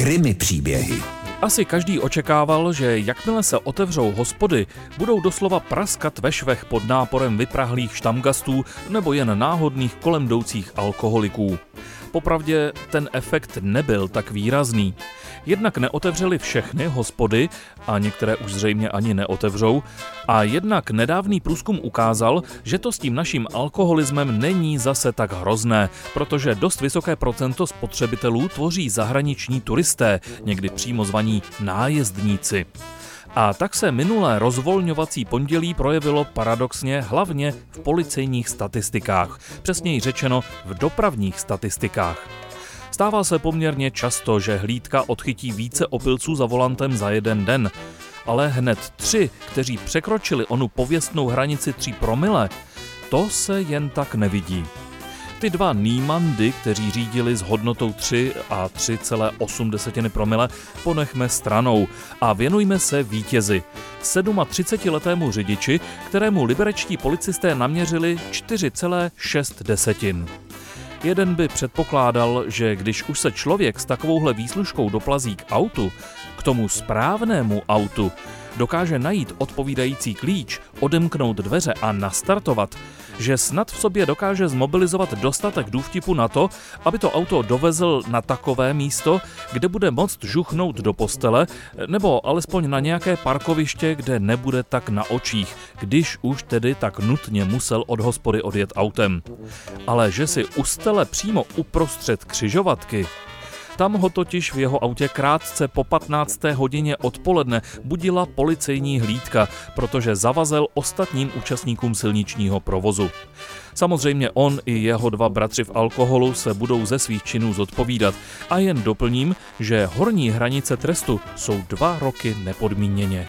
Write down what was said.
Krymy příběhy. Asi každý očekával, že jakmile se otevřou hospody, budou doslova praskat ve švech pod náporem vyprahlých štamgastů nebo jen náhodných kolem jdoucích alkoholiků. Popravdě ten efekt nebyl tak výrazný. Jednak neotevřeli všechny hospody, a některé už zřejmě ani neotevřou, a jednak nedávný průzkum ukázal, že to s tím naším alkoholismem není zase tak hrozné, protože dost vysoké procento spotřebitelů tvoří zahraniční turisté, někdy přímo zvaní nájezdníci. A tak se minulé rozvolňovací pondělí projevilo paradoxně hlavně v policejních statistikách, přesněji řečeno v dopravních statistikách. Stává se poměrně často, že hlídka odchytí více opilců za volantem za jeden den, ale hned tři, kteří překročili onu pověstnou hranici 3 promile, to se jen tak nevidí. Ty dva Nýmandy, kteří řídili s hodnotou 3 a 3,8 promile, ponechme stranou a věnujme se vítězi. 37-letému řidiči, kterému liberečtí policisté naměřili 4,6 desetin. Jeden by předpokládal, že když už se člověk s takovouhle výslužkou doplazí k autu, k tomu správnému autu, dokáže najít odpovídající klíč, odemknout dveře a nastartovat, že snad v sobě dokáže zmobilizovat dostatek důvtipu na to, aby to auto dovezl na takové místo, kde bude moct žuchnout do postele, nebo alespoň na nějaké parkoviště, kde nebude tak na očích, když už tedy tak nutně musel od hospody odjet autem. Ale že si ustele přímo uprostřed křižovatky, tam ho totiž v jeho autě krátce po 15. hodině odpoledne budila policejní hlídka, protože zavazel ostatním účastníkům silničního provozu. Samozřejmě on i jeho dva bratři v alkoholu se budou ze svých činů zodpovídat a jen doplním, že horní hranice trestu jsou dva roky nepodmíněně.